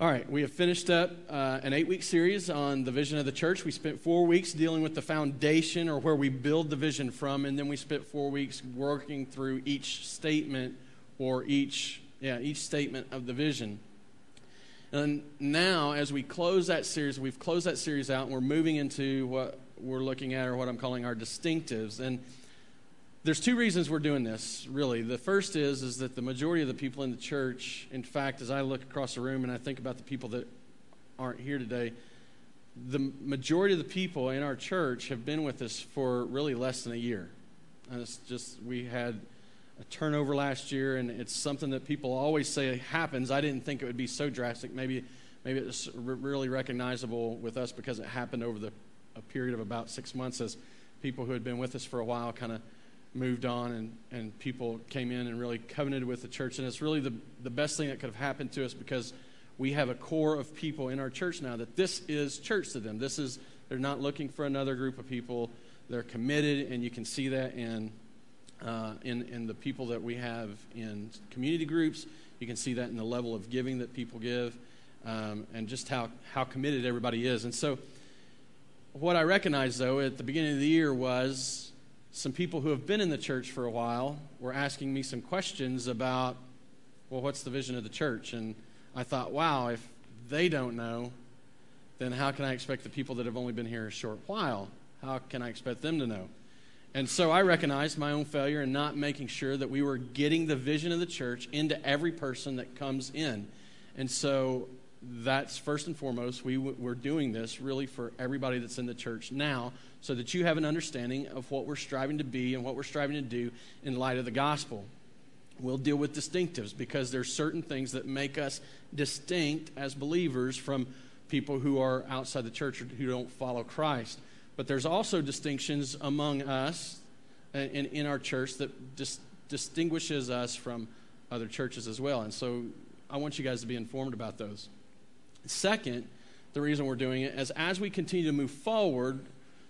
All right, we have finished up uh, an eight week series on the vision of the church. We spent four weeks dealing with the foundation or where we build the vision from, and then we spent four weeks working through each statement or each, yeah, each statement of the vision. And now, as we close that series, we've closed that series out and we're moving into what we're looking at or what I'm calling our distinctives. And there's two reasons we're doing this, really. The first is, is that the majority of the people in the church, in fact, as I look across the room and I think about the people that aren't here today, the majority of the people in our church have been with us for really less than a year. And it's just, we had a turnover last year, and it's something that people always say happens. I didn't think it would be so drastic. Maybe, maybe it's really recognizable with us because it happened over the, a period of about six months as people who had been with us for a while kind of moved on and, and people came in and really covenanted with the church. And it's really the, the best thing that could have happened to us because we have a core of people in our church now that this is church to them. This is, they're not looking for another group of people. They're committed, and you can see that in, uh, in, in the people that we have in community groups. You can see that in the level of giving that people give um, and just how, how committed everybody is. And so, what I recognized, though, at the beginning of the year was some people who have been in the church for a while were asking me some questions about, well, what's the vision of the church? And I thought, wow, if they don't know, then how can I expect the people that have only been here a short while? How can I expect them to know? And so I recognized my own failure in not making sure that we were getting the vision of the church into every person that comes in. And so that's first and foremost. We, we're doing this really for everybody that's in the church now so that you have an understanding of what we're striving to be and what we're striving to do in light of the gospel. We'll deal with distinctives because there's certain things that make us distinct as believers from people who are outside the church or who don't follow Christ. But there's also distinctions among us uh, in, in our church that dis- distinguishes us from other churches as well. And so I want you guys to be informed about those. Second, the reason we're doing it is as we continue to move forward,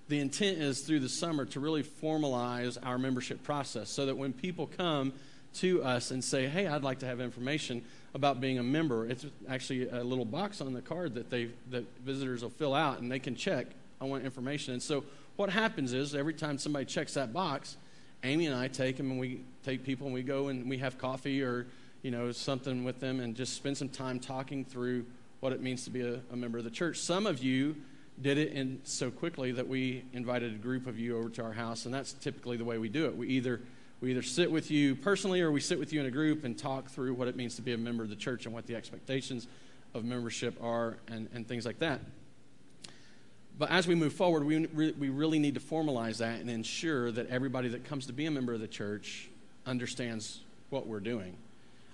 the intent is through the summer to really formalize our membership process so that when people come to us and say, hey, I'd like to have information about being a member, it's actually a little box on the card that, they, that visitors will fill out and they can check, I want information. And so what happens is every time somebody checks that box, Amy and I take them and we take people and we go and we have coffee or you know something with them and just spend some time talking through what it means to be a, a member of the church. Some of you did it in so quickly that we invited a group of you over to our house, and that's typically the way we do it. We either we either sit with you personally or we sit with you in a group and talk through what it means to be a member of the church and what the expectations of membership are and, and things like that. But as we move forward, we, we really need to formalize that and ensure that everybody that comes to be a member of the church understands what we're doing.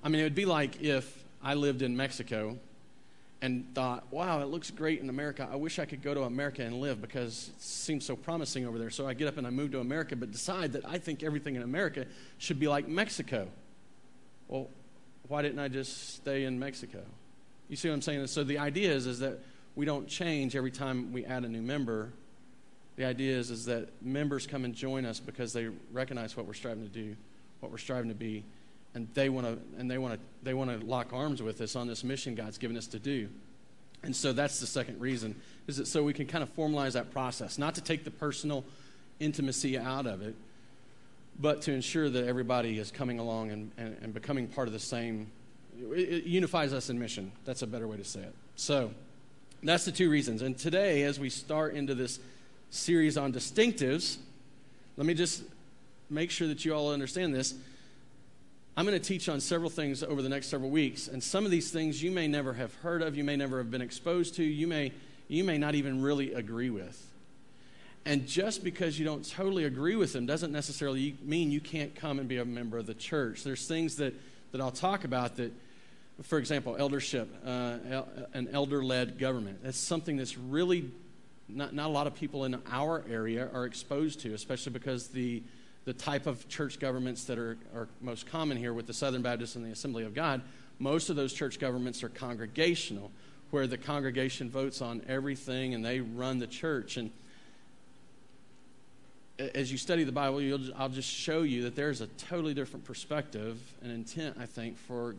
I mean, it would be like if I lived in Mexico and thought, wow, it looks great in America. I wish I could go to America and live because it seems so promising over there. So I get up and I move to America, but decide that I think everything in America should be like Mexico. Well, why didn't I just stay in Mexico? You see what I'm saying? So the idea is, is that we don't change every time we add a new member. The idea is, is that members come and join us because they recognize what we're striving to do, what we're striving to be, and they want to and they want to they want to lock arms with us on this mission God's given us to do. And so that's the second reason is that so we can kind of formalize that process, not to take the personal intimacy out of it, but to ensure that everybody is coming along and, and, and becoming part of the same. It, it unifies us in mission. That's a better way to say it. So that's the two reasons. And today, as we start into this series on distinctives, let me just make sure that you all understand this I'm going to teach on several things over the next several weeks, and some of these things you may never have heard of, you may never have been exposed to, you may, you may not even really agree with. And just because you don't totally agree with them doesn't necessarily mean you can't come and be a member of the church. There's things that, that I'll talk about that, for example, eldership, uh, an elder led government. That's something that's really not, not a lot of people in our area are exposed to, especially because the the type of church governments that are, are most common here with the Southern Baptist and the Assembly of God, most of those church governments are congregational, where the congregation votes on everything and they run the church. And as you study the Bible, I'll just show you that there's a totally different perspective and intent, I think, for,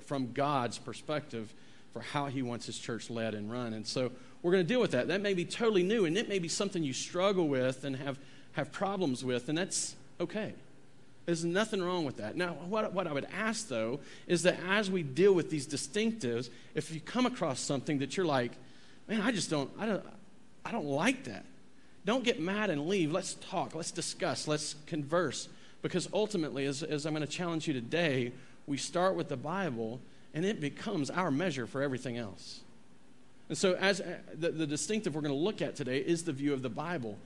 from God's perspective for how he wants his church led and run. And so we're going to deal with that. That may be totally new, and it may be something you struggle with and have, have problems with, and that's okay. There's nothing wrong with that. Now, what, what I would ask, though, is that as we deal with these distinctives, if you come across something that you're like, man, I just don't, I don't, I don't like that. Don't get mad and leave. Let's talk. Let's discuss. Let's converse. Because ultimately, as, as I'm going to challenge you today, we start with the Bible and it becomes our measure for everything else. And so, as uh, the, the distinctive we're going to look at today is the view of the Bible.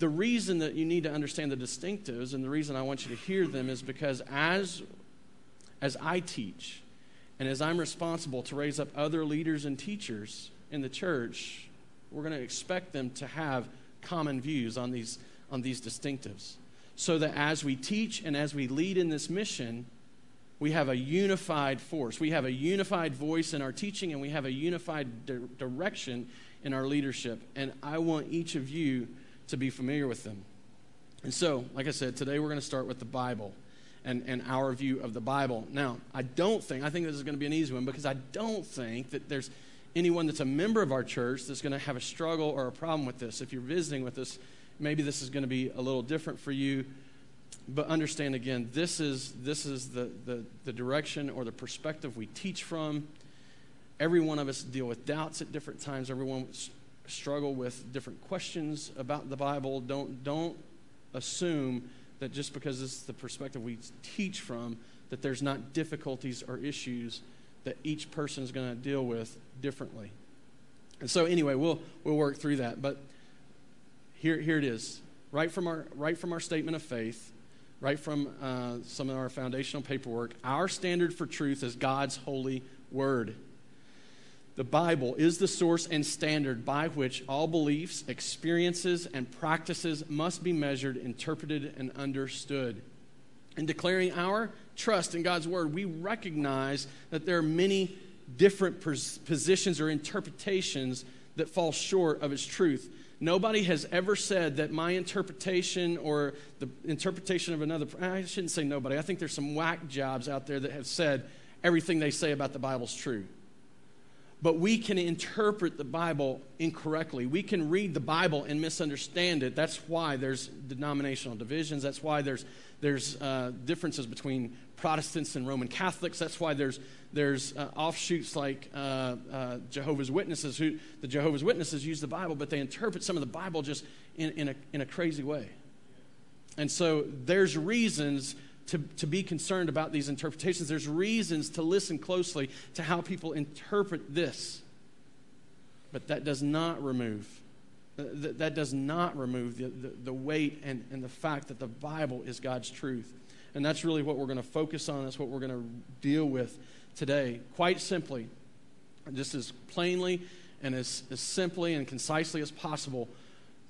The reason that you need to understand the distinctives and the reason I want you to hear them is because as, as I teach and as I'm responsible to raise up other leaders and teachers in the church, we're going to expect them to have common views on these, on these distinctives. So that as we teach and as we lead in this mission, we have a unified force. We have a unified voice in our teaching, and we have a unified di- direction in our leadership. And I want each of you to be familiar with them. And so, like I said, today we're going to start with the Bible and, and our view of the Bible. Now, I don't think, I think this is going to be an easy one because I don't think that there's anyone that's a member of our church that's going to have a struggle or a problem with this. If you're visiting with us, maybe this is going to be a little different for you but understand again, this is, this is the, the, the direction or the perspective we teach from. Every one of us deal with doubts at different times. Everyone struggle with different questions about the Bible. Don't, don't assume that just because this is the perspective we teach from, that there's not difficulties or issues that each person is going to deal with differently. And so, anyway, we'll, we'll work through that. But here, here it is. Right from, our, right from our statement of faith, right from uh, some of our foundational paperwork, our standard for truth is God's holy word. The Bible is the source and standard by which all beliefs, experiences, and practices must be measured, interpreted, and understood. In declaring our trust in God's word, we recognize that there are many different positions or interpretations that fall short of its truth. Nobody has ever said that my interpretation or the interpretation of another, I shouldn't say nobody. I think there's some whack jobs out there that have said everything they say about the Bible is true. But we can interpret the Bible incorrectly. We can read the Bible and misunderstand it. That's why there's denominational divisions. That's why there's, there's uh, differences between Protestants and Roman Catholics. That's why there's, there's uh, offshoots like uh, uh, Jehovah's Witnesses, who the Jehovah's Witnesses use the Bible, but they interpret some of the Bible just in, in, a, in a crazy way. And so there's reasons to, to be concerned about these interpretations. There's reasons to listen closely to how people interpret this. But that does not remove that, that does not remove the, the, the weight and, and the fact that the Bible is God's truth. And that's really what we're going to focus on. That's what we're going to deal with today. Quite simply, just as plainly and as, as simply and concisely as possible,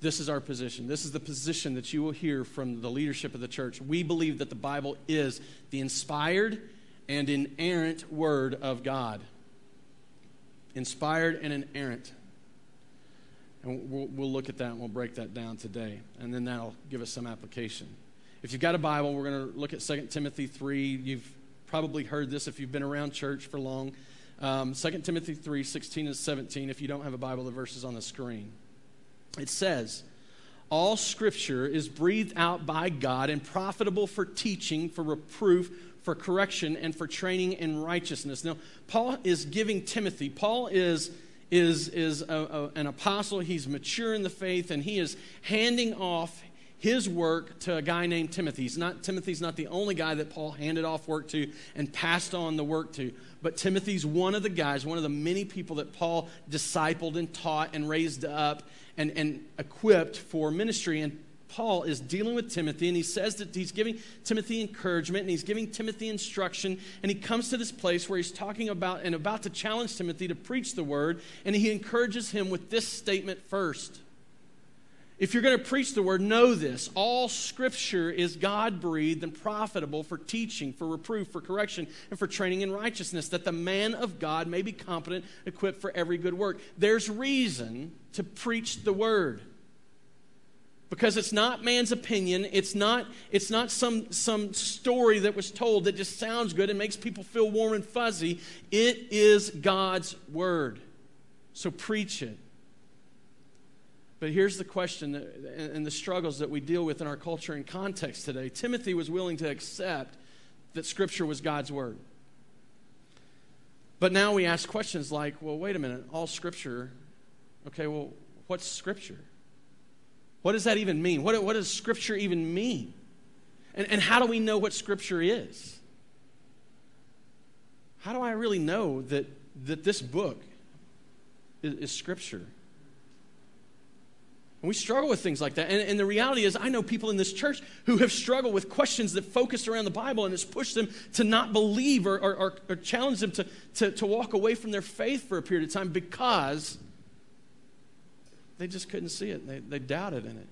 this is our position. This is the position that you will hear from the leadership of the church. We believe that the Bible is the inspired and inerrant Word of God. Inspired and inerrant. And we'll, we'll look at that and we'll break that down today. And then that'll give us some application. If you've got a Bible, we're going to look at 2 Timothy 3. You've probably heard this if you've been around church for long. Um, 2 Timothy 3 16 and 17. If you don't have a Bible, the verse is on the screen. It says, All scripture is breathed out by God and profitable for teaching, for reproof, for correction, and for training in righteousness. Now, Paul is giving Timothy, Paul is is, is a, a, an apostle. He's mature in the faith, and he is handing off his work to a guy named Timothy. He's not, Timothy's not the only guy that Paul handed off work to and passed on the work to, but Timothy's one of the guys, one of the many people that Paul discipled and taught and raised up and, and equipped for ministry. And Paul is dealing with Timothy, and he says that he's giving Timothy encouragement and he's giving Timothy instruction. And he comes to this place where he's talking about and about to challenge Timothy to preach the word. And he encourages him with this statement first if you're going to preach the word, know this. All scripture is God breathed and profitable for teaching, for reproof, for correction, and for training in righteousness, that the man of God may be competent, equipped for every good work. There's reason to preach the word. because it's not man's opinion it's not it's not some some story that was told that just sounds good and makes people feel warm and fuzzy it is god's word so preach it but here's the question that, and the struggles that we deal with in our culture and context today timothy was willing to accept that scripture was god's word but now we ask questions like well wait a minute all scripture okay well what's scripture what does that even mean? What, what does Scripture even mean? And, and how do we know what Scripture is? How do I really know that, that this book is, is Scripture? And we struggle with things like that. And, and, the reality is, I know people in this church who have struggled with questions that focus around the Bible and it's pushed them to not believe or, or, or, or challenge them to, to, to walk away from their faith for a period of time because they just couldn't see it. They, they doubted in it.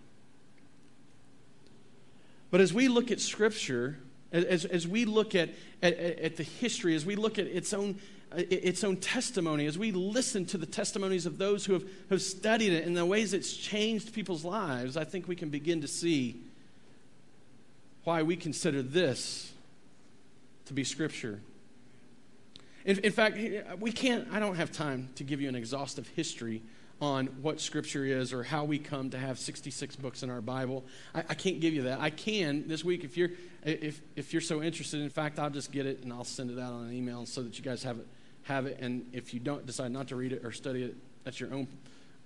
But as we look at Scripture, as, as we look at, at, at the history, as we look at its own, Uh, its own testimony, as we listen to the testimonies of those who have, have studied it and the ways it's changed people's lives, I think we can begin to see why we consider this to be Scripture. In, in fact, uh, we can't, I don't have time to give you an exhaustive history on what Scripture is or how we come to have 66 books in our Bible. I, I, can't give you that. I can this week if you're if if you're so interested. In fact, I'll just get it and I'll send it out on an email so that you guys have it have it. And if you don't decide not to read it or study it, that's your own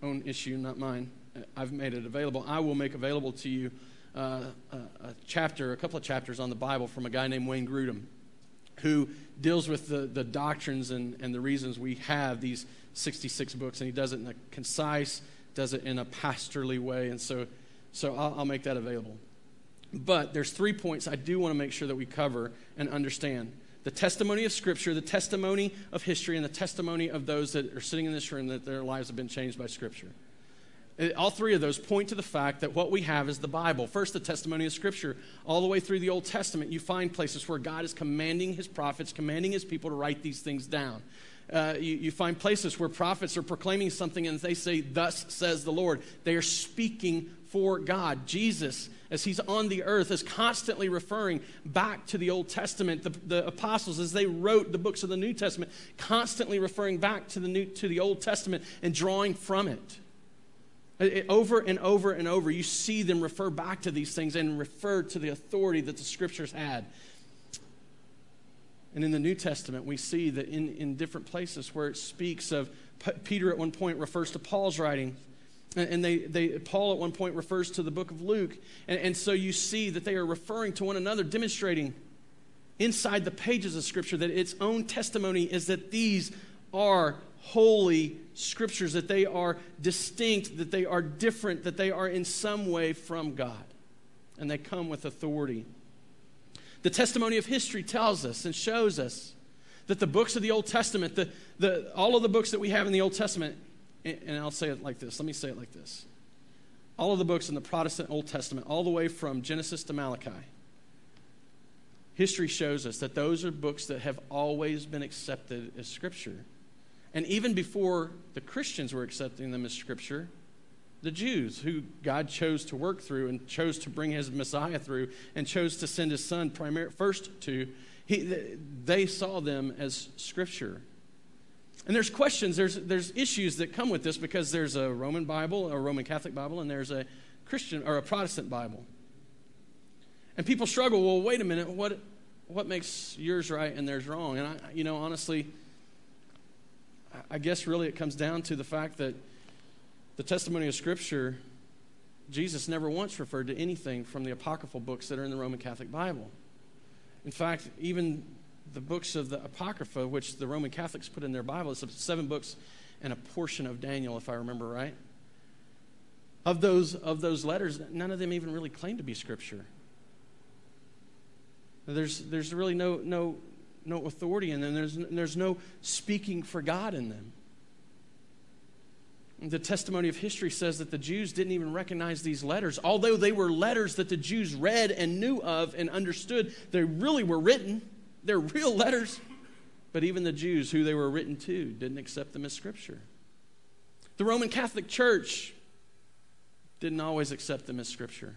own issue, not mine. I've made it available. I will make available to you uh, a, a chapter, a couple of chapters on the Bible from a guy named Wayne Grudem, who deals with the, the doctrines and, and the reasons we have these 66 books, and he does it in a concise, does it in a pastorly way. And so, so I'll, I'll make that available. But there's three points I do want to make sure that we cover and understand the testimony of Scripture, the testimony of history, and the testimony of those that are sitting in this room that their lives have been changed by Scripture. All three of those point to the fact that what we have is the Bible. First, the testimony of Scripture. All the way through the Old Testament, you find places where God is commanding his prophets, commanding his people to write these things down uh, you, you find places where prophets are proclaiming something and they say, Thus says the Lord. They are speaking for God. Jesus, as he's on the earth, is constantly referring back to the Old Testament. The, the, apostles, as they wrote the books of the New Testament, constantly referring back to the, New, to the Old Testament and drawing from it. it. Over and over and over, you see them refer back to these things and refer to the authority that the scriptures had. And in the New Testament, we see that in, in different places where it speaks of Peter at one point refers to Paul's writing. And they, they, Paul at one point refers to the book of Luke. And, and so you see that they are referring to one another, demonstrating inside the pages of Scripture that its own testimony is that these are holy scriptures, that they are distinct, that they are different, that they are in some way from God. And they come with authority. The testimony of history tells us and shows us that the books of the Old Testament, the, the, all of the books that we have in the Old Testament, and I'll say it like this let me say it like this. All of the books in the Protestant Old Testament, all the way from Genesis to Malachi, history shows us that those are books that have always been accepted as Scripture. And even before the Christians were accepting them as Scripture, the Jews who God chose to work through and chose to bring his Messiah through and chose to send his son primary, first to, he, they saw them as scripture. And there's questions, there's, there's issues that come with this because there's a Roman Bible, a Roman Catholic Bible, and there's a Christian or a Protestant Bible. And people struggle, well, wait a minute, what, what makes yours right and theirs wrong? And I, you know, honestly, I guess really it comes down to the fact that the testimony of Scripture, Jesus never once referred to anything from the apocryphal books that are in the Roman Catholic Bible. In fact, even the books of the Apocrypha, which the Roman Catholics put in their Bible, it's seven books and a portion of Daniel, if I remember right. Of those, of those letters, none of them even really claim to be Scripture. There's, there's really no, no, no authority in them, there's, there's no speaking for God in them. The testimony of history says that the Jews didn't even recognize these letters. Although they were letters that the Jews read and knew of and understood, they really were written. They're real letters. But even the Jews who they were written to didn't accept them as Scripture. The Roman Catholic Church didn't always accept them as scripture.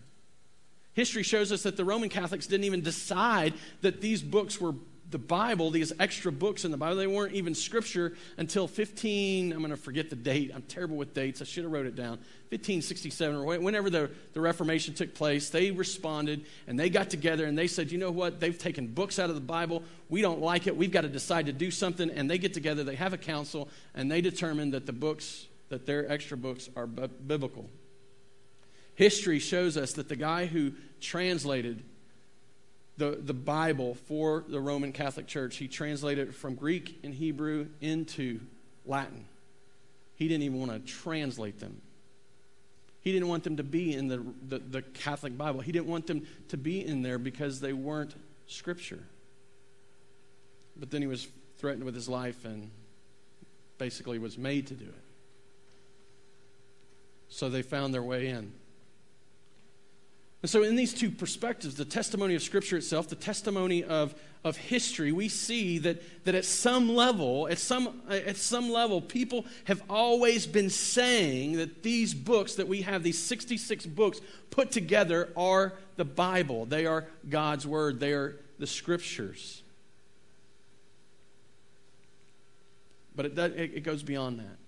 History shows us that the Roman Catholics didn't even decide that these books were the Bible, these extra books in the Bible, they weren't even scripture until 15, I'm going to forget the date. I'm terrible with dates. I should have wrote it down. 1567 or whenever the, the Reformation took place, they responded and they got together and they said, you know what? They've taken books out of the Bible. We don't like it. We've got to decide to do something. And they get together, they have a council, and they determine that the books, that their extra books are b- biblical. History shows us that the guy who translated the, the Bible for the Roman Catholic Church. He translated it from Greek and Hebrew into Latin. He didn't even want to translate them. He didn't want them to be in the, the, the Catholic Bible. He didn't want them to be in there because they weren't Scripture. But then he was threatened with his life and basically was made to do it. So they found their way in. And so, in these two perspectives, the testimony of Scripture itself, the testimony of, of history, we see that, that at some level, at some, at some level, people have always been saying that these books that we have, these 66 books put together, are the Bible. They are God's Word, they are the Scriptures. But it, it goes beyond that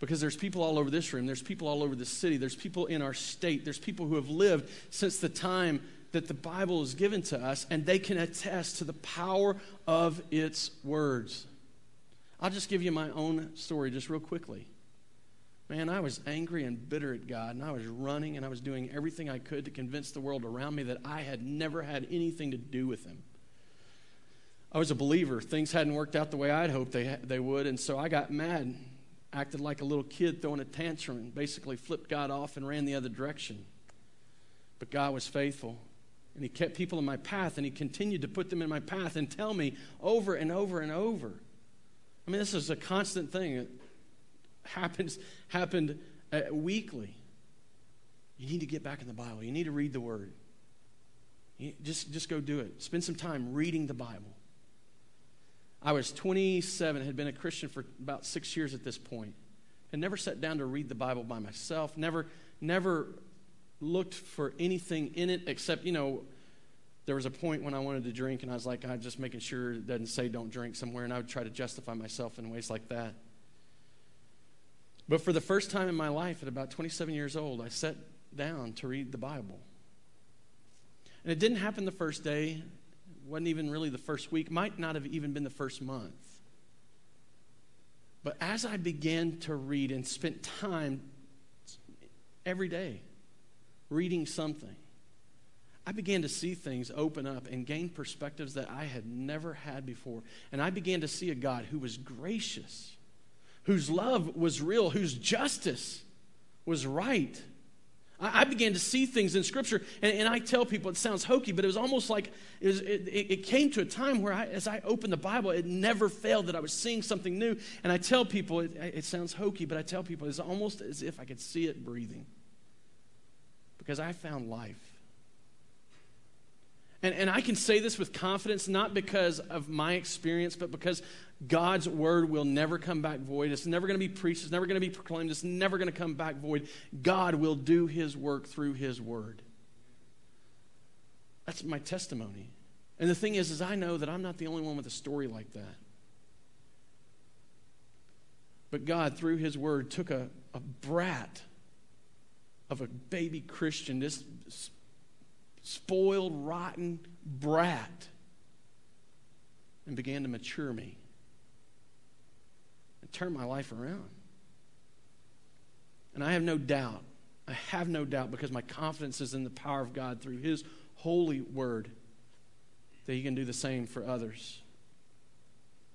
because there's people all over this room, there's people all over the city, there's people in our state, there's people who have lived since the time that the Bible is given to us, and they can attest to the power of its words. I'll just give you my own story just real quickly. Man, I was angry and bitter at God, and I was running and I was doing everything I could to convince the world around me that I had never had anything to do with Him. I was a believer. Things hadn't worked out the way I'd hoped they, they would, and so I got mad acted like a little kid throwing a tantrum and basically flipped God off and ran the other direction. But God was faithful. And He kept people in my path, and He continued to put them in my path and tell me over and over and over. I mean, this is a constant thing. It happens, happened uh, weekly. You need to get back in the Bible. You need to read the Word. You just, just go do it. Spend some time reading the Bible. I was 27, had been a Christian for about six years at this point. and never sat down to read the Bible by myself, never, never looked for anything in it except, you know, there was a point when I wanted to drink, and I was like, I'm just making sure it doesn't say don't drink somewhere, and I would try to justify myself in ways like that. But for the first time in my life, at about 27 years old, I sat down to read the Bible. And it didn't happen the first day wasn't even really the first week, might not have even been the first month. But as I began to read and spent time every day reading something, I began to see things open up and gain perspectives that I had never had before. And I began to see a God who was gracious, whose love was real, whose justice was right I, began to see things in Scripture, and, and, I tell people it sounds hokey, but it was almost like it, was, it, it came to a time where, I, as I opened the Bible, it never failed that I was seeing something new. And I tell people, it, it sounds hokey, but I tell people it's almost as if I could see it breathing because I found life. And, and I can say this with confidence, not because of my experience, but because God's word will never come back void. It's never going to be preached. It's never going to be proclaimed. It's never going to come back void. God will do his work through his word. That's my testimony. And the thing is, is I know that I'm not the only one with a story like that. But God, through his word, took a, a brat of a baby Christian, this spoiled, rotten brat, and began to mature me and turn my life around. And I have no doubt, I have no doubt because my confidence is in the power of God through His holy word that He can do the same for others.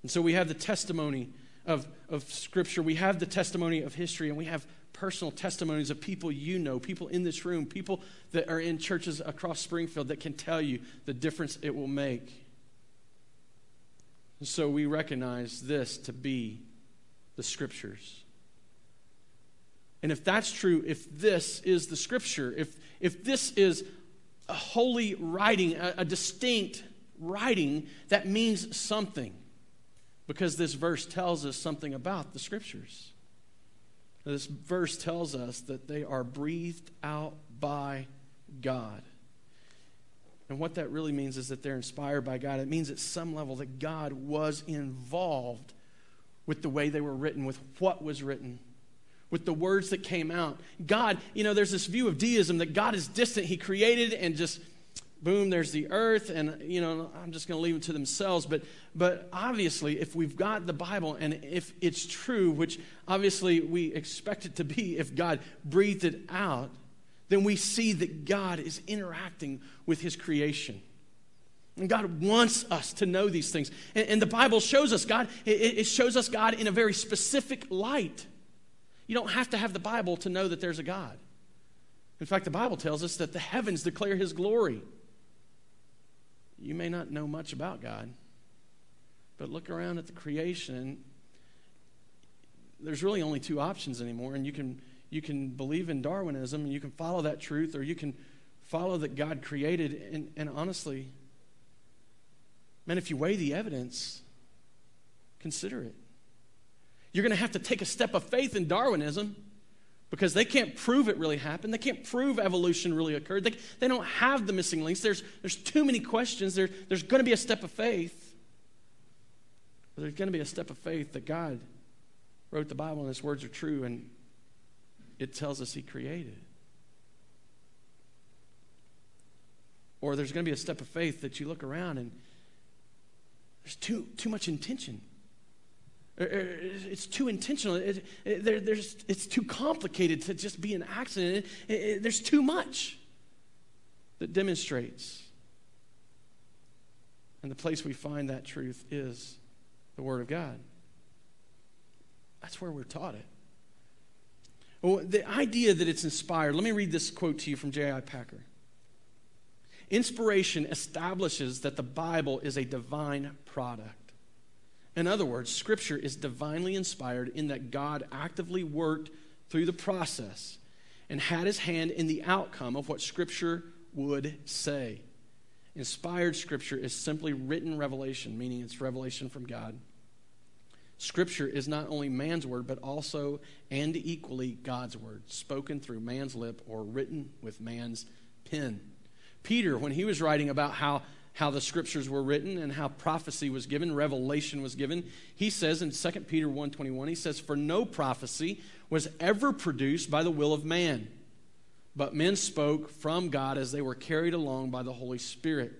And so we have the testimony of, of Scripture, we have the testimony of history, and we have personal testimonies of people you know, people in this room, people that are in churches across Springfield that can tell you the difference it will make. So we recognize this to be the scriptures. And if that's true, if this is the scripture, if, if this is a holy writing, a, a distinct writing, that means something because this verse tells us something about the scriptures. This verse tells us that they are breathed out by God. And what that really means is that they're inspired by God. It means at some level that God was involved with the way they were written, with what was written, with the words that came out. God, you know, there's this view of deism that God is distant. He created and just boom, there's the earth, and you know, I'm just going to leave it to themselves. But, but obviously, if we've got the Bible and if it's true, which obviously we expect it to be, if God breathed it out, then we see that God is interacting with His creation. And God wants us to know these things. And, and the Bible shows us God, it, it shows us God in a very specific light. You don't have to have the Bible to know that there's a God. In fact, the Bible tells us that the heavens declare His glory. You may not know much about God, but look around at the creation. There's really only two options anymore, and you can, you can believe in Darwinism and you can follow that truth, or you can follow that God created. And, and honestly, man, if you weigh the evidence, consider it. You're going to have to take a step of faith in Darwinism because they can't prove it really happened. They can't prove evolution really occurred. They, they don't have the missing links. There's, there's too many questions. There, there's going to be a step of faith. There's going to be a step of faith that God wrote the Bible and his words are true and it tells us he created. Or there's going to be a step of faith that you look around and there's too, too much intention. It's too intentional. It, it, there, it's too complicated to just be an accident. There's too much that demonstrates. And the place we find that truth is the Word of God. That's where we're taught it. Well, the idea that it's inspired, let me read this quote to you from J.I. Packer. Inspiration establishes that the Bible is a divine product. In other words, Scripture is divinely inspired in that God actively worked through the process and had his hand in the outcome of what Scripture would say. Inspired Scripture is simply written revelation, meaning it's revelation from God. Scripture is not only man's word, but also and equally God's word, spoken through man's lip or written with man's pen. Peter, when he was writing about how how the scriptures were written and how prophecy was given, revelation was given. He says in 2 Peter 1:21, he says, "For no prophecy was ever produced by the will of man, but men spoke from God as they were carried along by the Holy Spirit."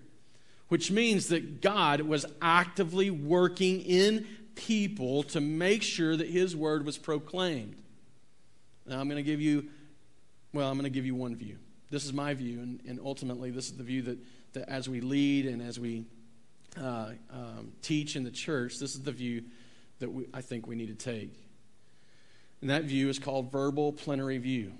Which means that God was actively working in people to make sure that his word was proclaimed. Now I'm going to give you well, I'm going to give you one view. This is my view, and, and ultimately, this is the view that that as we lead and as we uh, um, teach in the church, this is the view that we, I think we need to take. And that view is called verbal plenary view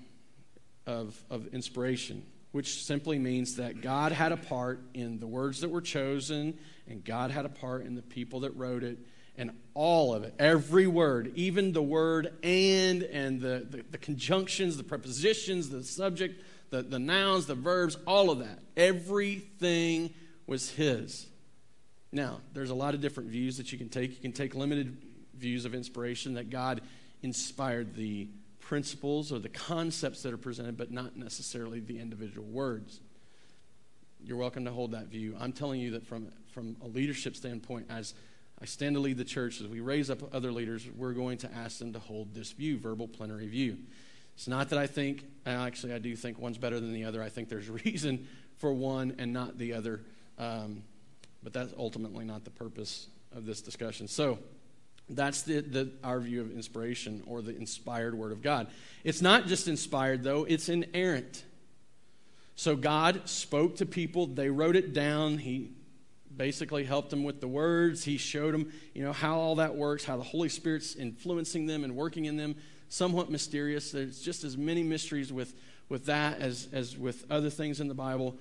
of, of inspiration, which simply means that God had a part in the words that were chosen, and God had a part in the people that wrote it, and all of it, every word, even the word and, and the, the, the conjunctions, the prepositions, the subject, the, the nouns, the verbs, all of that. Everything was his. Now, there's a lot of different views that you can take. You can take limited views of inspiration that God inspired the principles or the concepts that are presented, but not necessarily the individual words. You're welcome to hold that view. I'm telling you that from, from a leadership standpoint, as I stand to lead the church, as we raise up other leaders, we're going to ask them to hold this view, verbal plenary view. It's not that I think, actually, I do think one's better than the other. I think there's reason for one and not the other. Um, but that's ultimately not the purpose of this discussion. So, that's the, the, our view of inspiration or the inspired Word of God. It's not just inspired, though, it's inerrant. So, God spoke to people, they wrote it down. He basically helped them with the words. He showed them, you know, how all that works, how the Holy Spirit's influencing them and working in them somewhat mysterious. There's just as many mysteries with, with that as, as with other things in the Bible.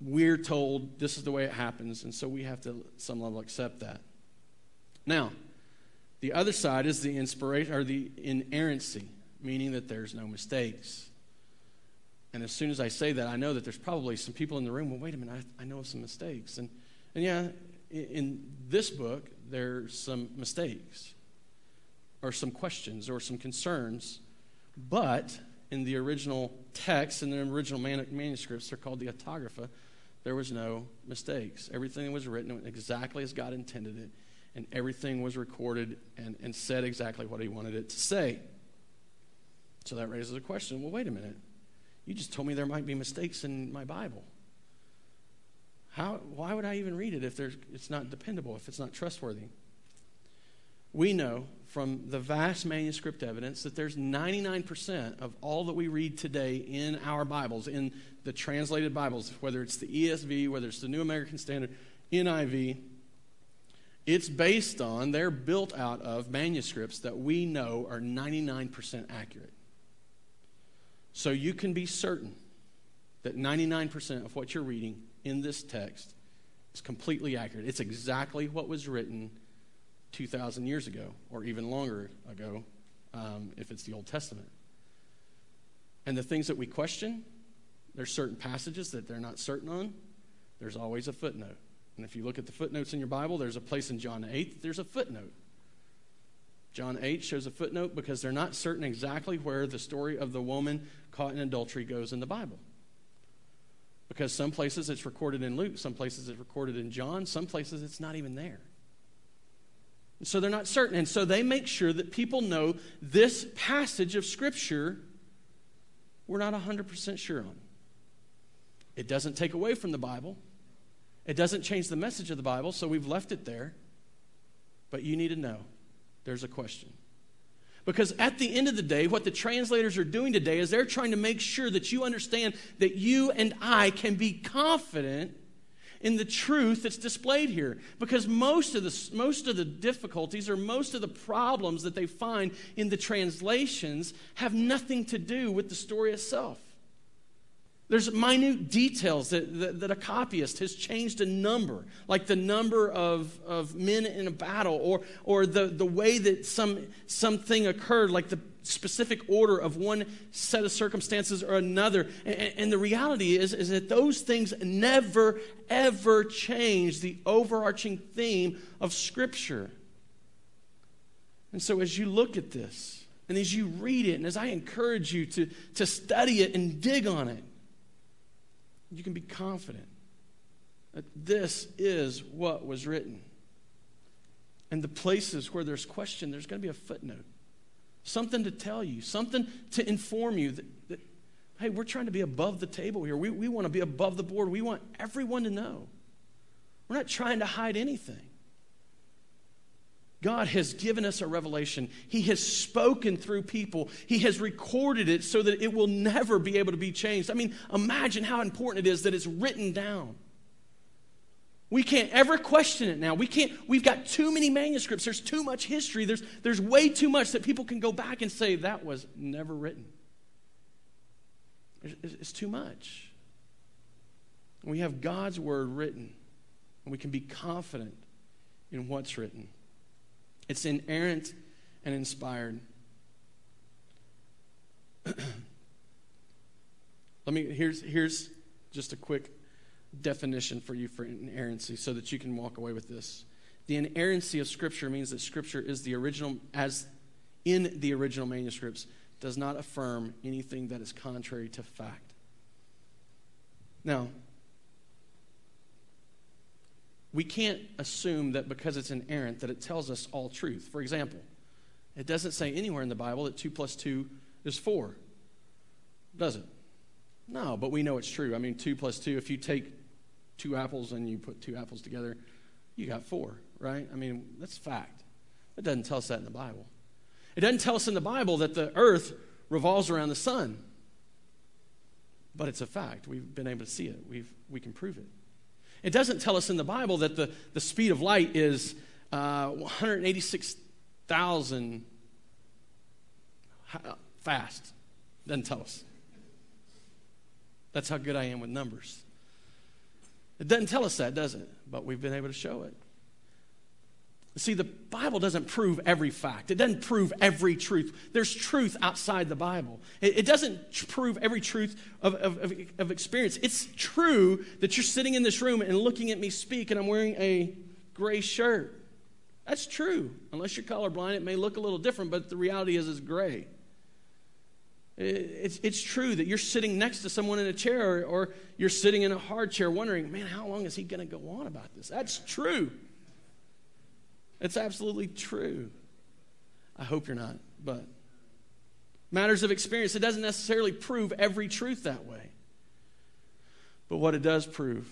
We're told this is the way it happens, and so we have to, some level, accept that. Now, the other side is the inspiration or the inerrancy, meaning that there's no mistakes. And as soon as I say that, I know that there's probably some people in the room. Well, wait a minute, I, I know some mistakes. And, and yeah, in, in this book, there's some mistakes or some questions or some concerns But in the original text, in the original manuscripts, they're called the Autographa, there was no mistakes. Everything was written exactly as God intended it, and everything was recorded and, and said exactly what He wanted it to say. So that raises a question well, wait a minute. You just told me there might be mistakes in my Bible. How, why would I even read it if it's not dependable, if it's not trustworthy? We know from the vast manuscript evidence that there's 99% of all that we read today in our Bibles, in the translated Bibles, whether it's the ESV, whether it's the New American Standard, NIV, it's based on, they're built out of manuscripts that we know are 99% accurate. So you can be certain that 99% of what you're reading in this text is completely accurate. It's exactly what was written 2,000 years ago, or even longer ago, um, if it's the Old Testament. And the things that we question, there's certain passages that they're not certain on. There's always a footnote. And if you look at the footnotes in your Bible, there's a place in John 8, there's a footnote. John 8 shows a footnote because they're not certain exactly where the story of the woman caught in adultery goes in the Bible. Because some places it's recorded in Luke, some places it's recorded in John, some places it's not even there. So they're not certain. And so they make sure that people know this passage of Scripture we're not 100% sure on. It doesn't take away from the Bible, it doesn't change the message of the Bible, so we've left it there. But you need to know there's a question. Because at the end of the day, what the translators are doing today is they're trying to make sure that you understand that you and I can be confident in the truth that's displayed here. Because most of the, most of the difficulties or most of the problems that they find in the translations have nothing to do with the story itself. There's minute details that, that, that, a copyist has changed a number, like the number of, of men in a battle, or, or the, the way that some, something occurred, like the specific order of one set of circumstances or another. And, and the reality is, is that those things never, ever change the overarching theme of Scripture. And so as you look at this, and as you read it, and as I encourage you to, to study it and dig on it, you can be confident that this is what was written. And the places where there's question, there's going to be a footnote, something to tell you, something to inform you that, that hey, we're trying to be above the table here. We, we want to be above the board. We want everyone to know. We're not trying to hide anything. God has given us a revelation. He has spoken through people. He has recorded it so that it will never be able to be changed. I mean, imagine how important it is that it's written down. We can't ever question it now. We can't, we've got too many manuscripts. There's too much history. There's, there's way too much that people can go back and say, that was never written. It's, it's too much. We have God's word written, and we can be confident in what's written. It's inerrant and inspired. Let me here's here's just a quick definition for you for inerrancy so that you can walk away with this. The inerrancy of scripture means that scripture is the original as in the original manuscripts does not affirm anything that is contrary to fact. Now, we can't assume that because it's inerrant that it tells us all truth. For example, it doesn't say anywhere in the Bible that 2 plus 2 is 4, does it? No, but we know it's true. I mean, 2 plus 2, if you take two apples and you put two apples together, you got four, right? I mean, that's a fact. It doesn't tell us that in the Bible. It doesn't tell us in the Bible that the earth revolves around the sun. But it's a fact. We've been able to see it. We've, we can prove it. It doesn't tell us in the Bible that the, the speed of light is uh, 186,000 fast. Doesn't tell us. That's how good I am with numbers. It doesn't tell us that, does it? But we've been able to show it. See, the Bible doesn't prove every fact. It doesn't prove every truth. There's truth outside the Bible. It, doesn't prove every truth of, of, of, of, experience. It's true that you're sitting in this room and looking at me speak, and I'm wearing a gray shirt. That's true. Unless you're colorblind, it may look a little different, but the reality is it's gray. It's, it's true that you're sitting next to someone in a chair or, or you're sitting in a hard chair wondering, man, how long is he going to go on about this? That's true. It's absolutely true. I hope you're not, but matters of experience, it doesn't necessarily prove every truth that way. But what it does prove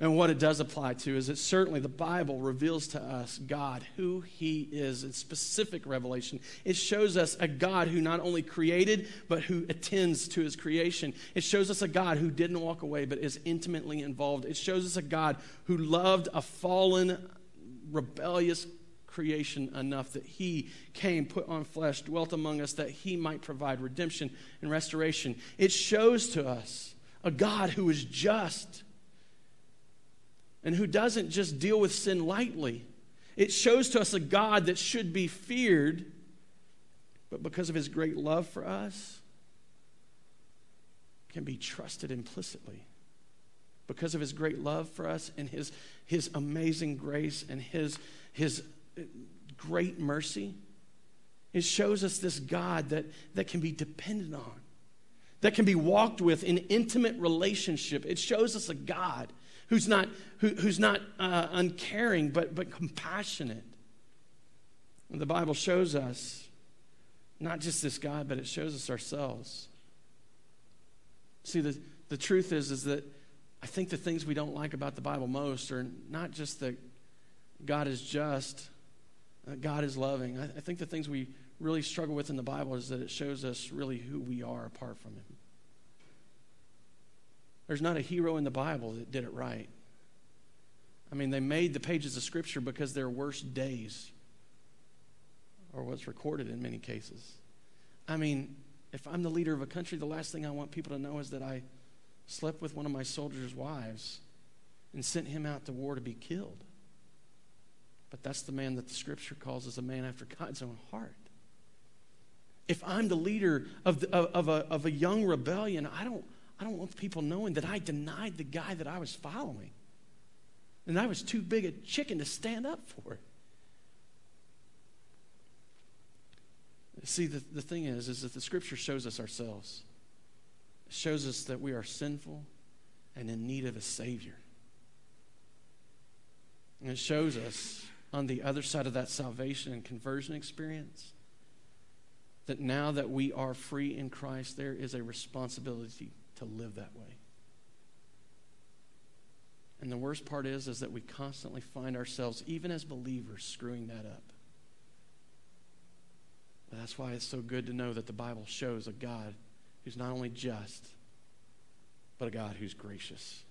and what it does apply to is that certainly the Bible reveals to us God, who He is, in specific revelation. It shows us a God who not only created, but who attends to His creation. It shows us a God who didn't walk away, but is intimately involved. It shows us a God who loved a fallen, rebellious creation enough that He came, put on flesh, dwelt among us, that He might provide redemption and restoration. It shows to us a God who is just and who doesn't just deal with sin lightly. It shows to us a God that should be feared, but because of his great love for us, can be trusted implicitly. Because of his great love for us and his, his amazing grace and his, his great mercy, it shows us this God that, that can be depended on, that can be walked with in intimate relationship. It shows us a God who's not, who, who's not uh, uncaring, but, but compassionate. And the Bible shows us not just this God, but it shows us ourselves. See, the, the truth is, is that I think the things we don't like about the Bible most are not just that God is just, God is loving. I, I think the things we really struggle with in the Bible is that it shows us really who we are apart from Him. There's not a hero in the Bible that did it right. I mean, they made the pages of Scripture because their worst days or what's recorded in many cases. I mean, if I'm the leader of a country, the last thing I want people to know is that I slept with one of my soldiers' wives and sent him out to war to be killed. But that's the man that the scripture calls as a man after God's own heart. If I'm the leader of, the, of, of, a, of a young rebellion, I don't, I don't want people knowing that I denied the guy that I was following. And I was too big a chicken to stand up for it. See, the, the thing is, is that the scripture shows us ourselves. Shows us that we are sinful and in need of a Savior. And it shows us on the other side of that salvation and conversion experience that now that we are free in Christ, there is a responsibility to live that way. And the worst part is, is that we constantly find ourselves, even as believers, screwing that up. But that's why it's so good to know that the Bible shows a God who's not only just, but a God who's gracious.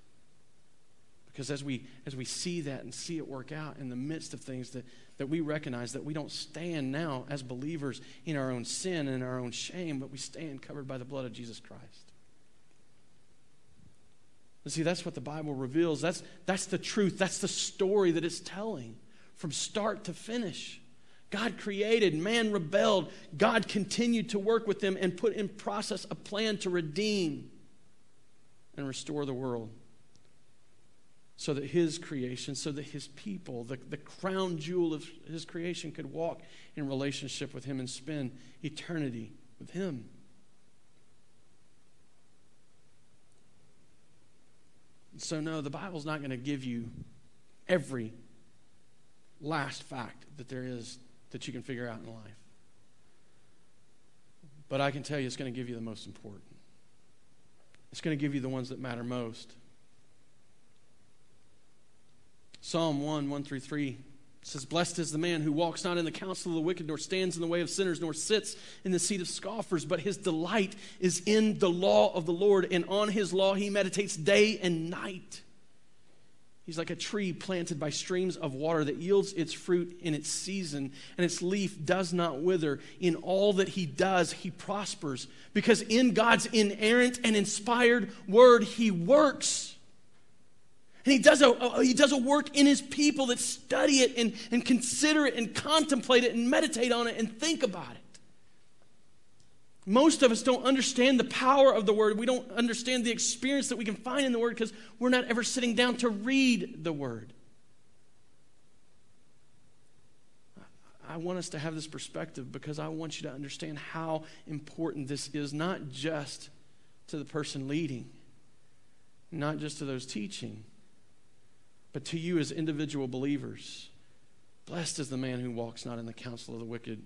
Because as we, as we see that and see it work out in the midst of things that, that we recognize that we don't stand now as believers in our own sin and our own shame, but we stand covered by the blood of Jesus Christ. And see, that's what the Bible reveals. That's, that's the truth. That's the story that it's telling from start to finish. God created, man rebelled. God continued to work with them and put in process a plan to redeem and restore the world so that his creation, so that his people, the, the crown jewel of his creation, could walk in relationship with him and spend eternity with him. So, no, the Bible's not going to give you every last fact that there is that you can figure out in life. But I can tell you it's going to give you the most important. It's going to give you the ones that matter most. Psalm 1 1 through 3 says, Blessed is the man who walks not in the counsel of the wicked, nor stands in the way of sinners, nor sits in the seat of scoffers, but his delight is in the law of the Lord, and on his law he meditates day and night. He's like a tree planted by streams of water that yields its fruit in its season, and its leaf does not wither. In all that he does, he prospers, because in God's inerrant and inspired word, he works. And he does, a, he does a work in his people that study it and, and consider it and contemplate it and meditate on it and think about it. Most of us don't understand the power of the word. We don't understand the experience that we can find in the word because we're not ever sitting down to read the word. I want us to have this perspective because I want you to understand how important this is, not just to the person leading, not just to those teaching, but to you as individual believers. Blessed is the man who walks not in the counsel of the wicked,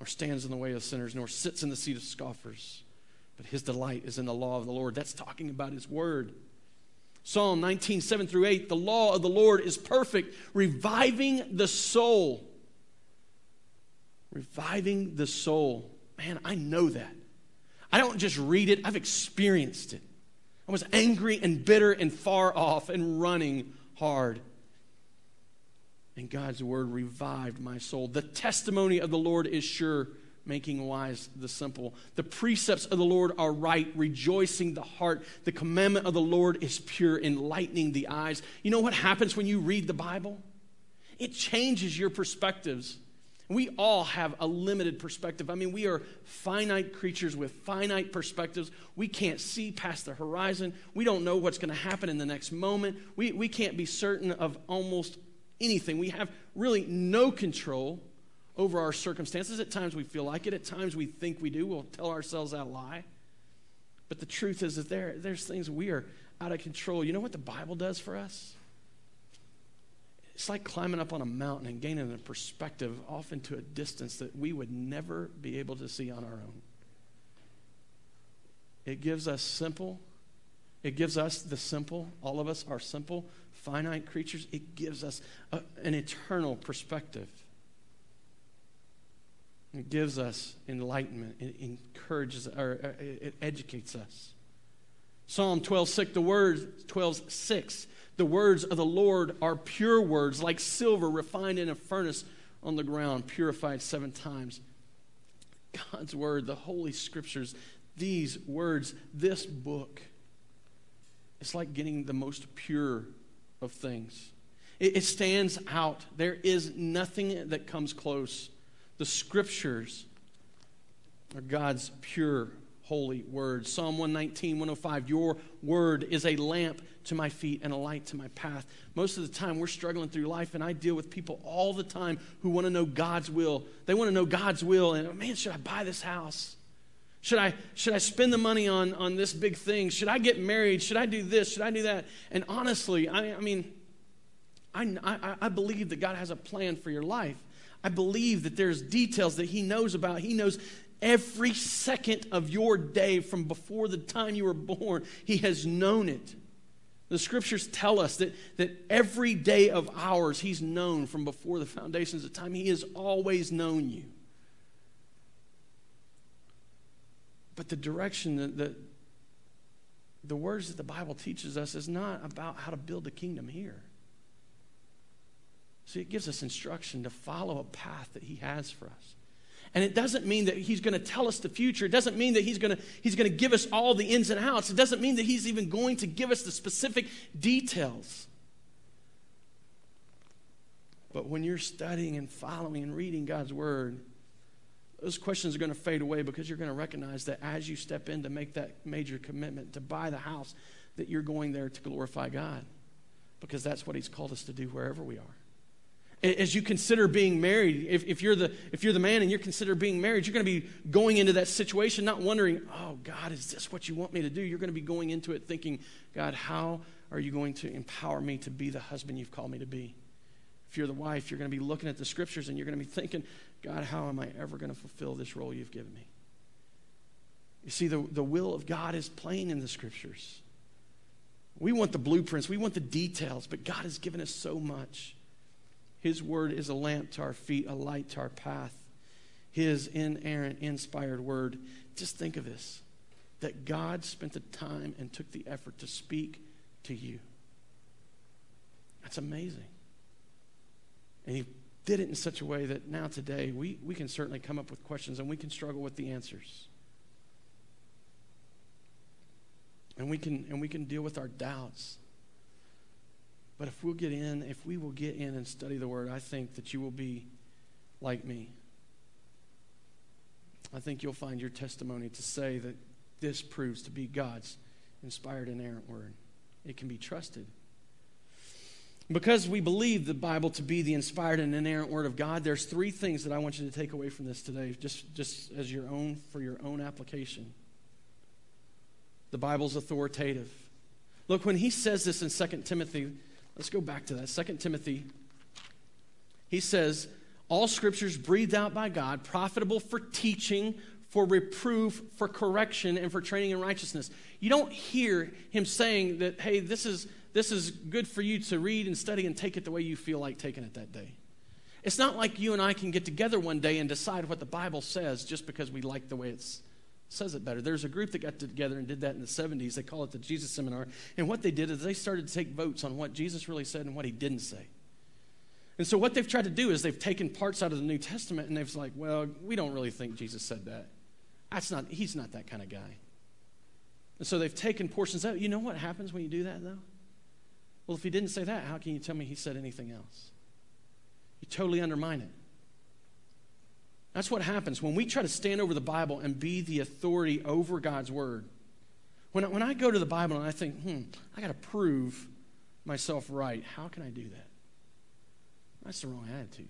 nor stands in the way of sinners, nor sits in the seat of scoffers. But his delight is in the law of the Lord. That's talking about his word. Psalm 19, 7 through 8. The law of the Lord is perfect, reviving the soul. Reviving the soul. Man, I know that. I don't just read it, I've experienced it. I was angry and bitter and far off and running hard. And God's word revived my soul. The testimony of the Lord is sure, making wise the simple. The precepts of the Lord are right, rejoicing the heart. The commandment of the Lord is pure, enlightening the eyes. You know what happens when you read the Bible? It changes your perspectives. We all have a limited perspective. I mean, we are finite creatures with finite perspectives. We can't see past the horizon. We don't know what's going to happen in the next moment. We, we can't be certain of almost anything. We have really no control over our circumstances. At times we feel like it, at times we think we do. We'll tell ourselves that lie. But the truth is that there, there's things we are out of control. You know what the Bible does for us? It's like climbing up on a mountain and gaining a perspective off into a distance that we would never be able to see on our own. It gives us simple, it gives us the simple, all of us are simple, finite creatures, it gives us a, an eternal perspective. It gives us enlightenment. It encourages, or uh, it educates us. Psalm 12, 6, the word 12, 6, the words of the Lord are pure words, like silver refined in a furnace on the ground, purified seven times. God's word, the Holy Scriptures, these words, this book, it's like getting the most pure of things. It, it stands out. There is nothing that comes close. The scriptures are God's pure, holy word. Psalm 119, 105 Your word is a lamp to my feet and a light to my path. Most of the time, we're struggling through life, and I deal with people all the time who want to know God's will. They want to know God's will, and man, should I buy this house? Should I, should I spend the money on, on this big thing? Should I get married? Should I do this? Should I do that? And honestly, I, I mean, I, I, I believe that God has a plan for your life. I believe that there's details that He knows about. He knows every second of your day from before the time you were born. He has known it. The scriptures tell us that, that every day of ours, He's known from before the foundations of time. He has always known you. But the direction that, that the words that the Bible teaches us is not about how to build a kingdom here. See, it gives us instruction to follow a path that He has for us. And it doesn't mean that He's going to tell us the future. It doesn't mean that He's going to, he's going to give us all the ins and outs. It doesn't mean that He's even going to give us the specific details. But when you're studying and following and reading God's Word, those questions are going to fade away because you're going to recognize that as you step in to make that major commitment to buy the house, that you're going there to glorify God because that's what He's called us to do wherever we are. As you consider being married, if, if, you're the, if you're the man and you're consider being married, you're going to be going into that situation not wondering, oh, God, is this what you want me to do? You're going to be going into it thinking, God, how are you going to empower me to be the husband you've called me to be? If you're the wife, you're going to be looking at the scriptures and you're going to be thinking, God, how am I ever going to fulfill this role you've given me? You see, the, the will of God is plain in the scriptures. We want the blueprints, we want the details, but God has given us so much. His word is a lamp to our feet, a light to our path. His inerrant, inspired word. Just think of this that God spent the time and took the effort to speak to you. That's amazing. And he did it in such a way that now today we, we can certainly come up with questions and we can struggle with the answers. And we can and we can deal with our doubts. But if we'll get in, if we will get in and study the word, I think that you will be like me. I think you'll find your testimony to say that this proves to be God's inspired inerrant word. It can be trusted. Because we believe the Bible to be the inspired and inerrant word of God, there's three things that I want you to take away from this today, just, just as your own, for your own application. The Bible's authoritative. Look, when he says this in 2 Timothy, let's go back to that. 2 Timothy, he says, All scriptures breathed out by God, profitable for teaching, for reproof, for correction, and for training in righteousness. You don't hear him saying that, hey, this is this is good for you to read and study and take it the way you feel like taking it that day. It's not like you and I can get together one day and decide what the Bible says just because we like the way it says it better. There's a group that got together and did that in the 70s. They call it the Jesus Seminar. And what they did is they started to take votes on what Jesus really said and what he didn't say. And so what they've tried to do is they've taken parts out of the New Testament and they've like, well, we don't really think Jesus said that. That's not, he's not that kind of guy. And so they've taken portions out. You know what happens when you do that, though? Well, if he didn't say that, how can you tell me he said anything else? You totally undermine it. That's what happens when we try to stand over the Bible and be the authority over God's word. When I, when I go to the Bible and I think, hmm, I got to prove myself right, how can I do that? That's the wrong attitude.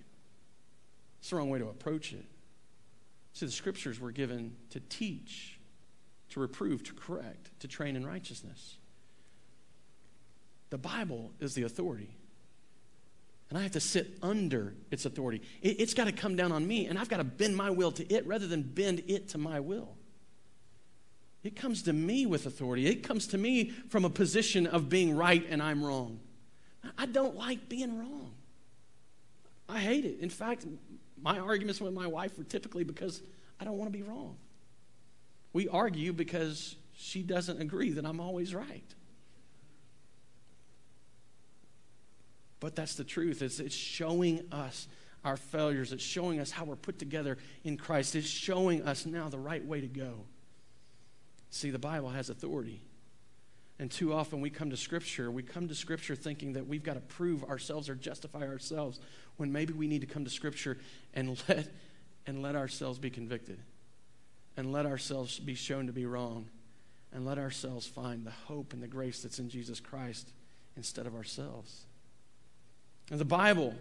It's the wrong way to approach it. See, the scriptures were given to teach, to reprove, to correct, to train in righteousness. The Bible is the authority. And I have to sit under its authority. It, has got to come down on me, and I've got to bend my will to it rather than bend it to my will. It comes to me with authority. It comes to me from a position of being right and I'm wrong. I don't like being wrong. I hate it. In fact, my arguments with my wife are typically because I don't want to be wrong. We argue because she doesn't agree that I'm always right. But that's the truth. It's, it's showing us our failures. It's showing us how we're put together in Christ. It's showing us now the right way to go. See, the Bible has authority. And too often we come to Scripture, we come to Scripture thinking that we've got to prove ourselves or justify ourselves when maybe we need to come to Scripture and let, and let ourselves be convicted and let ourselves be shown to be wrong and let ourselves find the hope and the grace that's in Jesus Christ instead of ourselves. And the Bible,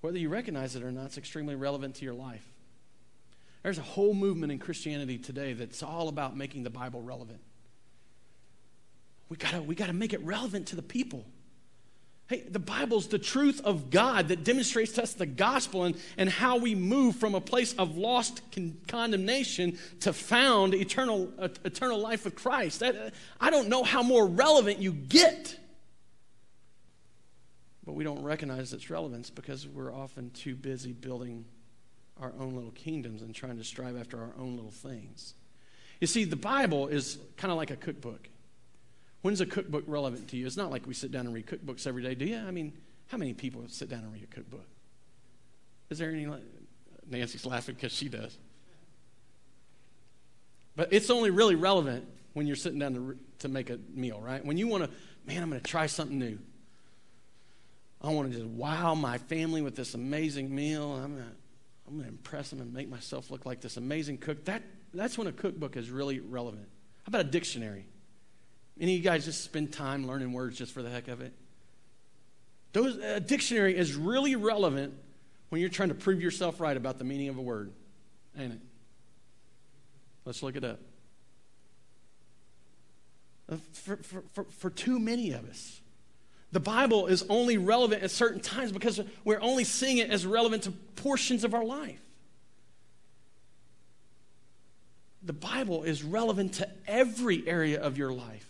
whether you recognize it or not, is extremely relevant to your life. There's a whole movement in Christianity today that's all about making the Bible relevant. We gotta, we gotta make it relevant to the people. Hey, the Bible's the truth of God that demonstrates to us the gospel and, and how we move from a place of lost con- condemnation to found eternal, uh, eternal life with Christ. Uh, I don't know how more relevant you get but we don't recognize its relevance because we're often too busy building our own little kingdoms and trying to strive after our own little things. You see, the Bible is kind of like a cookbook. When's a cookbook relevant to you? It's not like we sit down and read cookbooks every day, do you? I mean, how many people sit down and read a cookbook? Is there any? Nancy's laughing because she does. But it's only really relevant when you're sitting down to, to make a meal, right? When you want to, man, I'm going to try something new. I want to just wow my family with this amazing meal. I'm going to I'm going to impress them and make myself look like this amazing cook. That, that's when a cookbook is really relevant. How about a dictionary? Any of you guys just spend time learning words just for the heck of it? Those, a dictionary is really relevant when you're trying to prove yourself right about the meaning of a word, ain't it? Let's look it up. Uh, for, for, for, for too many of us, the Bible is only relevant at certain times because we're only seeing it as relevant to portions of our life. The Bible is relevant to every area of your life.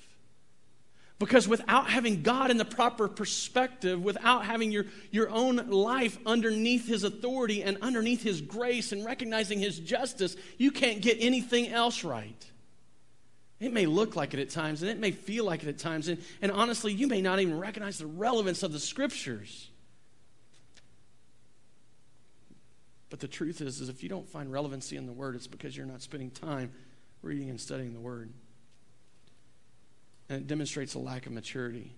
Because without having God in the proper perspective, without having your, your own life underneath His authority and underneath His grace and recognizing His justice, you can't get anything else right. It may look like it at times, and it may feel like it at times. And, and honestly, you may not even recognize the relevance of the scriptures. But the truth is, is if you don't find relevancy in the word, it's because you're not spending time reading and studying the word. And it demonstrates a lack of maturity.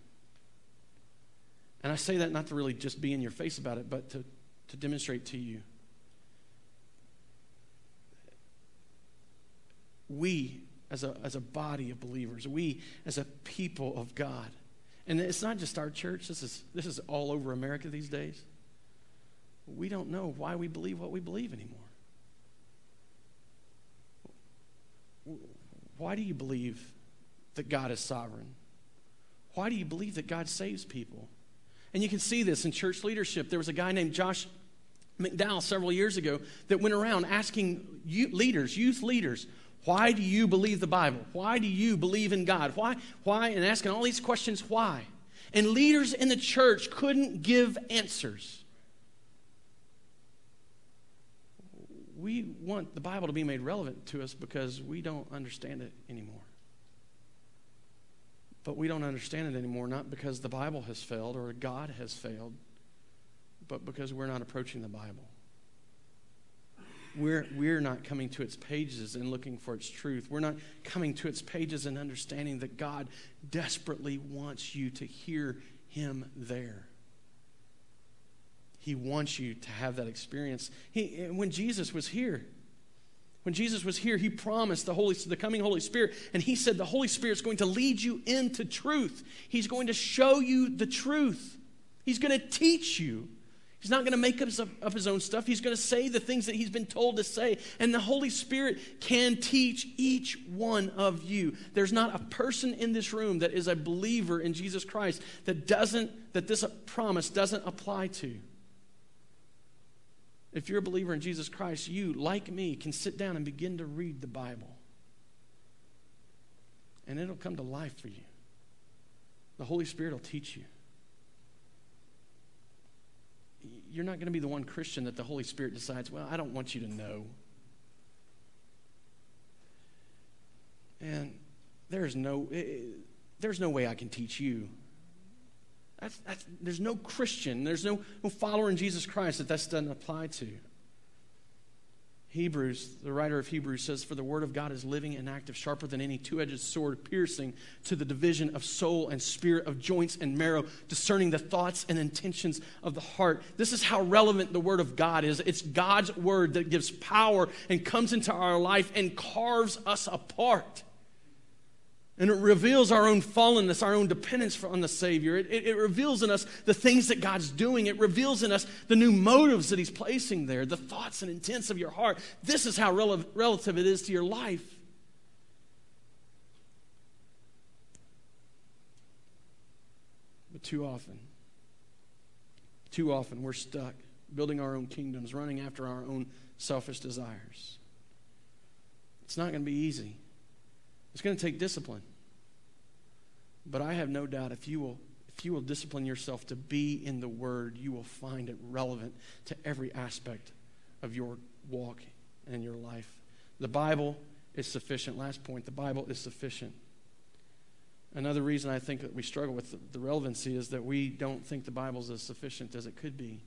And I say that not to really just be in your face about it, but to, to demonstrate to you. We as a, as a body of believers, we as a people of God, And it's not just our church, this is, this is all over America these days. We don't know why we believe what we believe anymore. Why do you believe that God is sovereign? Why do you believe that God saves people? And you can see this in church leadership. There was a guy named Josh McDowell several years ago that went around asking leaders, youth leaders, why do you believe the Bible? Why do you believe in God? Why? Why? And asking all these questions, why? And leaders in the church couldn't give answers. We want the Bible to be made relevant to us because we don't understand it anymore. But we don't understand it anymore, not because the Bible has failed or God has failed, but because we're not approaching the Bible. We're, we're not coming to its pages and looking for its truth. We're not coming to its pages and understanding that God desperately wants you to hear Him there. He wants you to have that experience. He, when Jesus was here, when Jesus was here, he promised the Holy, the coming Holy Spirit, and he said the Holy Spirit is going to lead you into truth. He's going to show you the truth. He's going to teach you. He's not going to make up, up his own stuff. He's going to say the things that he's been told to say. And the Holy Spirit can teach each one of you. There's not a person in this room that is a believer in Jesus Christ that doesn't, that this promise doesn't apply to. If you're a believer in Jesus Christ, you, like me, can sit down and begin to read the Bible. And it'll come to life for you. The Holy Spirit will teach you. You're not going to be the one Christian that the Holy Spirit decides, well, I don't want you to know. And there's no, eh, eh, there's no way I can teach you that's, that's, there's no Christian, there's no, no follower in Jesus Christ that that doesn't apply to. Hebrews, the writer of Hebrews says, For the word of God is living and active, sharper than any two edged sword, piercing to the division of soul and spirit, of joints and marrow, discerning the thoughts and intentions of the heart. This is how relevant the word of God is. It's God's word that gives power and comes into our life and carves us apart. And it reveals our own fallenness, our own dependence on the Savior. It, it, it, reveals in us the things that God's doing. It reveals in us the new motives that He's placing there, the thoughts and intents of your heart. This is how rel- relative it is to your life. But too often, too often, we're stuck building our own kingdoms, running after our own selfish desires. It's not going to be easy. It's going to take discipline. But I have no doubt if you will if you will discipline yourself to be in the word, you will find it relevant to every aspect of your walk and your life. The Bible is sufficient. Last point, the Bible is sufficient. Another reason I think that we struggle with the relevancy is that we don't think the Bible is as sufficient as it could be.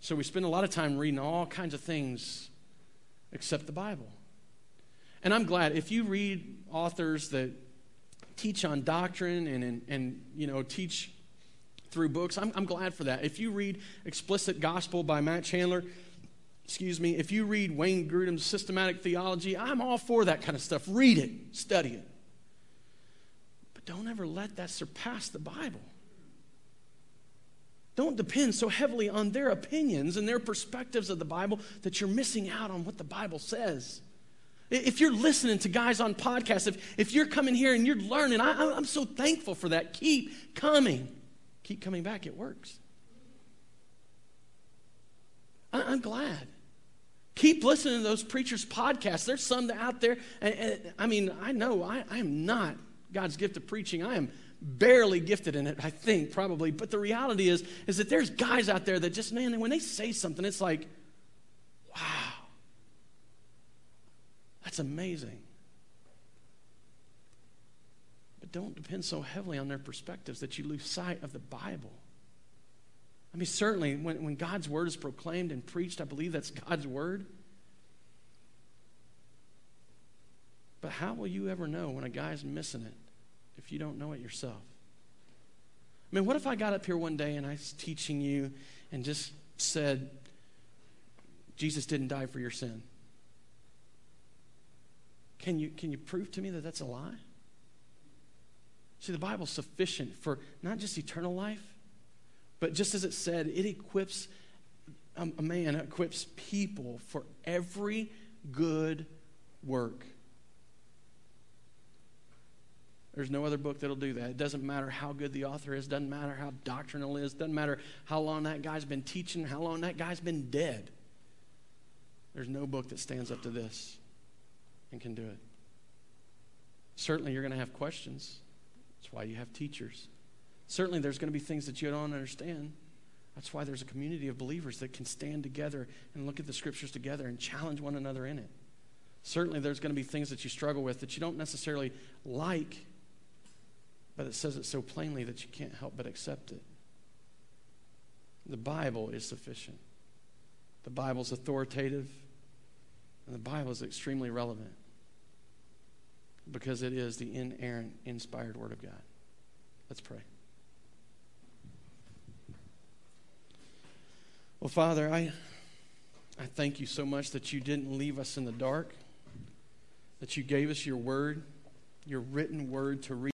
So we spend a lot of time reading all kinds of things except the Bible. And I'm glad if you read authors that teach on doctrine and, and, and you know, teach through books, I'm, I'm glad for that. If you read Explicit Gospel by Matt Chandler, excuse me, if you read Wayne Grudem's Systematic Theology, I'm all for that kind of stuff. Read it, study it. But don't ever let that surpass the Bible. Don't depend so heavily on their opinions and their perspectives of the Bible that you're missing out on what the Bible says. If you're listening to guys on podcasts, if, if you're coming here and you're learning, I, I'm so thankful for that. Keep coming. Keep coming back. It works. I, I'm glad. Keep listening to those preachers' podcasts. There's some out there. And, and, I mean, I know I, I am not God's gift of preaching. I am barely gifted in it, I think, probably. But the reality is, is that there's guys out there that just, man, when they say something, it's like, wow. That's amazing. But don't depend so heavily on their perspectives that you lose sight of the Bible. I mean, certainly, when, when God's word is proclaimed and preached, I believe that's God's word. But how will you ever know when a guy's missing it if you don't know it yourself? I mean, what if I got up here one day and I was teaching you and just said, Jesus didn't die for your sin? Can you, can you prove to me that that's a lie? See, the Bible's sufficient for not just eternal life, but just as it said, it equips um, a man, equips people for every good work. There's no other book that'll do that. It doesn't matter how good the author is, doesn't matter how doctrinal is, doesn't matter how long that guy's been teaching, how long that guy's been dead. There's no book that stands up to this and can do it. Certainly, you're going to have questions. That's why you have teachers. Certainly, there's going to be things that you don't understand. That's why there's a community of believers that can stand together and look at the scriptures together and challenge one another in it. Certainly, there's going to be things that you struggle with that you don't necessarily like, but it says it so plainly that you can't help but accept it. The Bible is sufficient, the Bible's authoritative, and the Bible is extremely relevant because it is the inerrant, inspired Word of God. Let's pray. Well, Father, I, I thank you so much that you didn't leave us in the dark, that you gave us your word, your written word to read.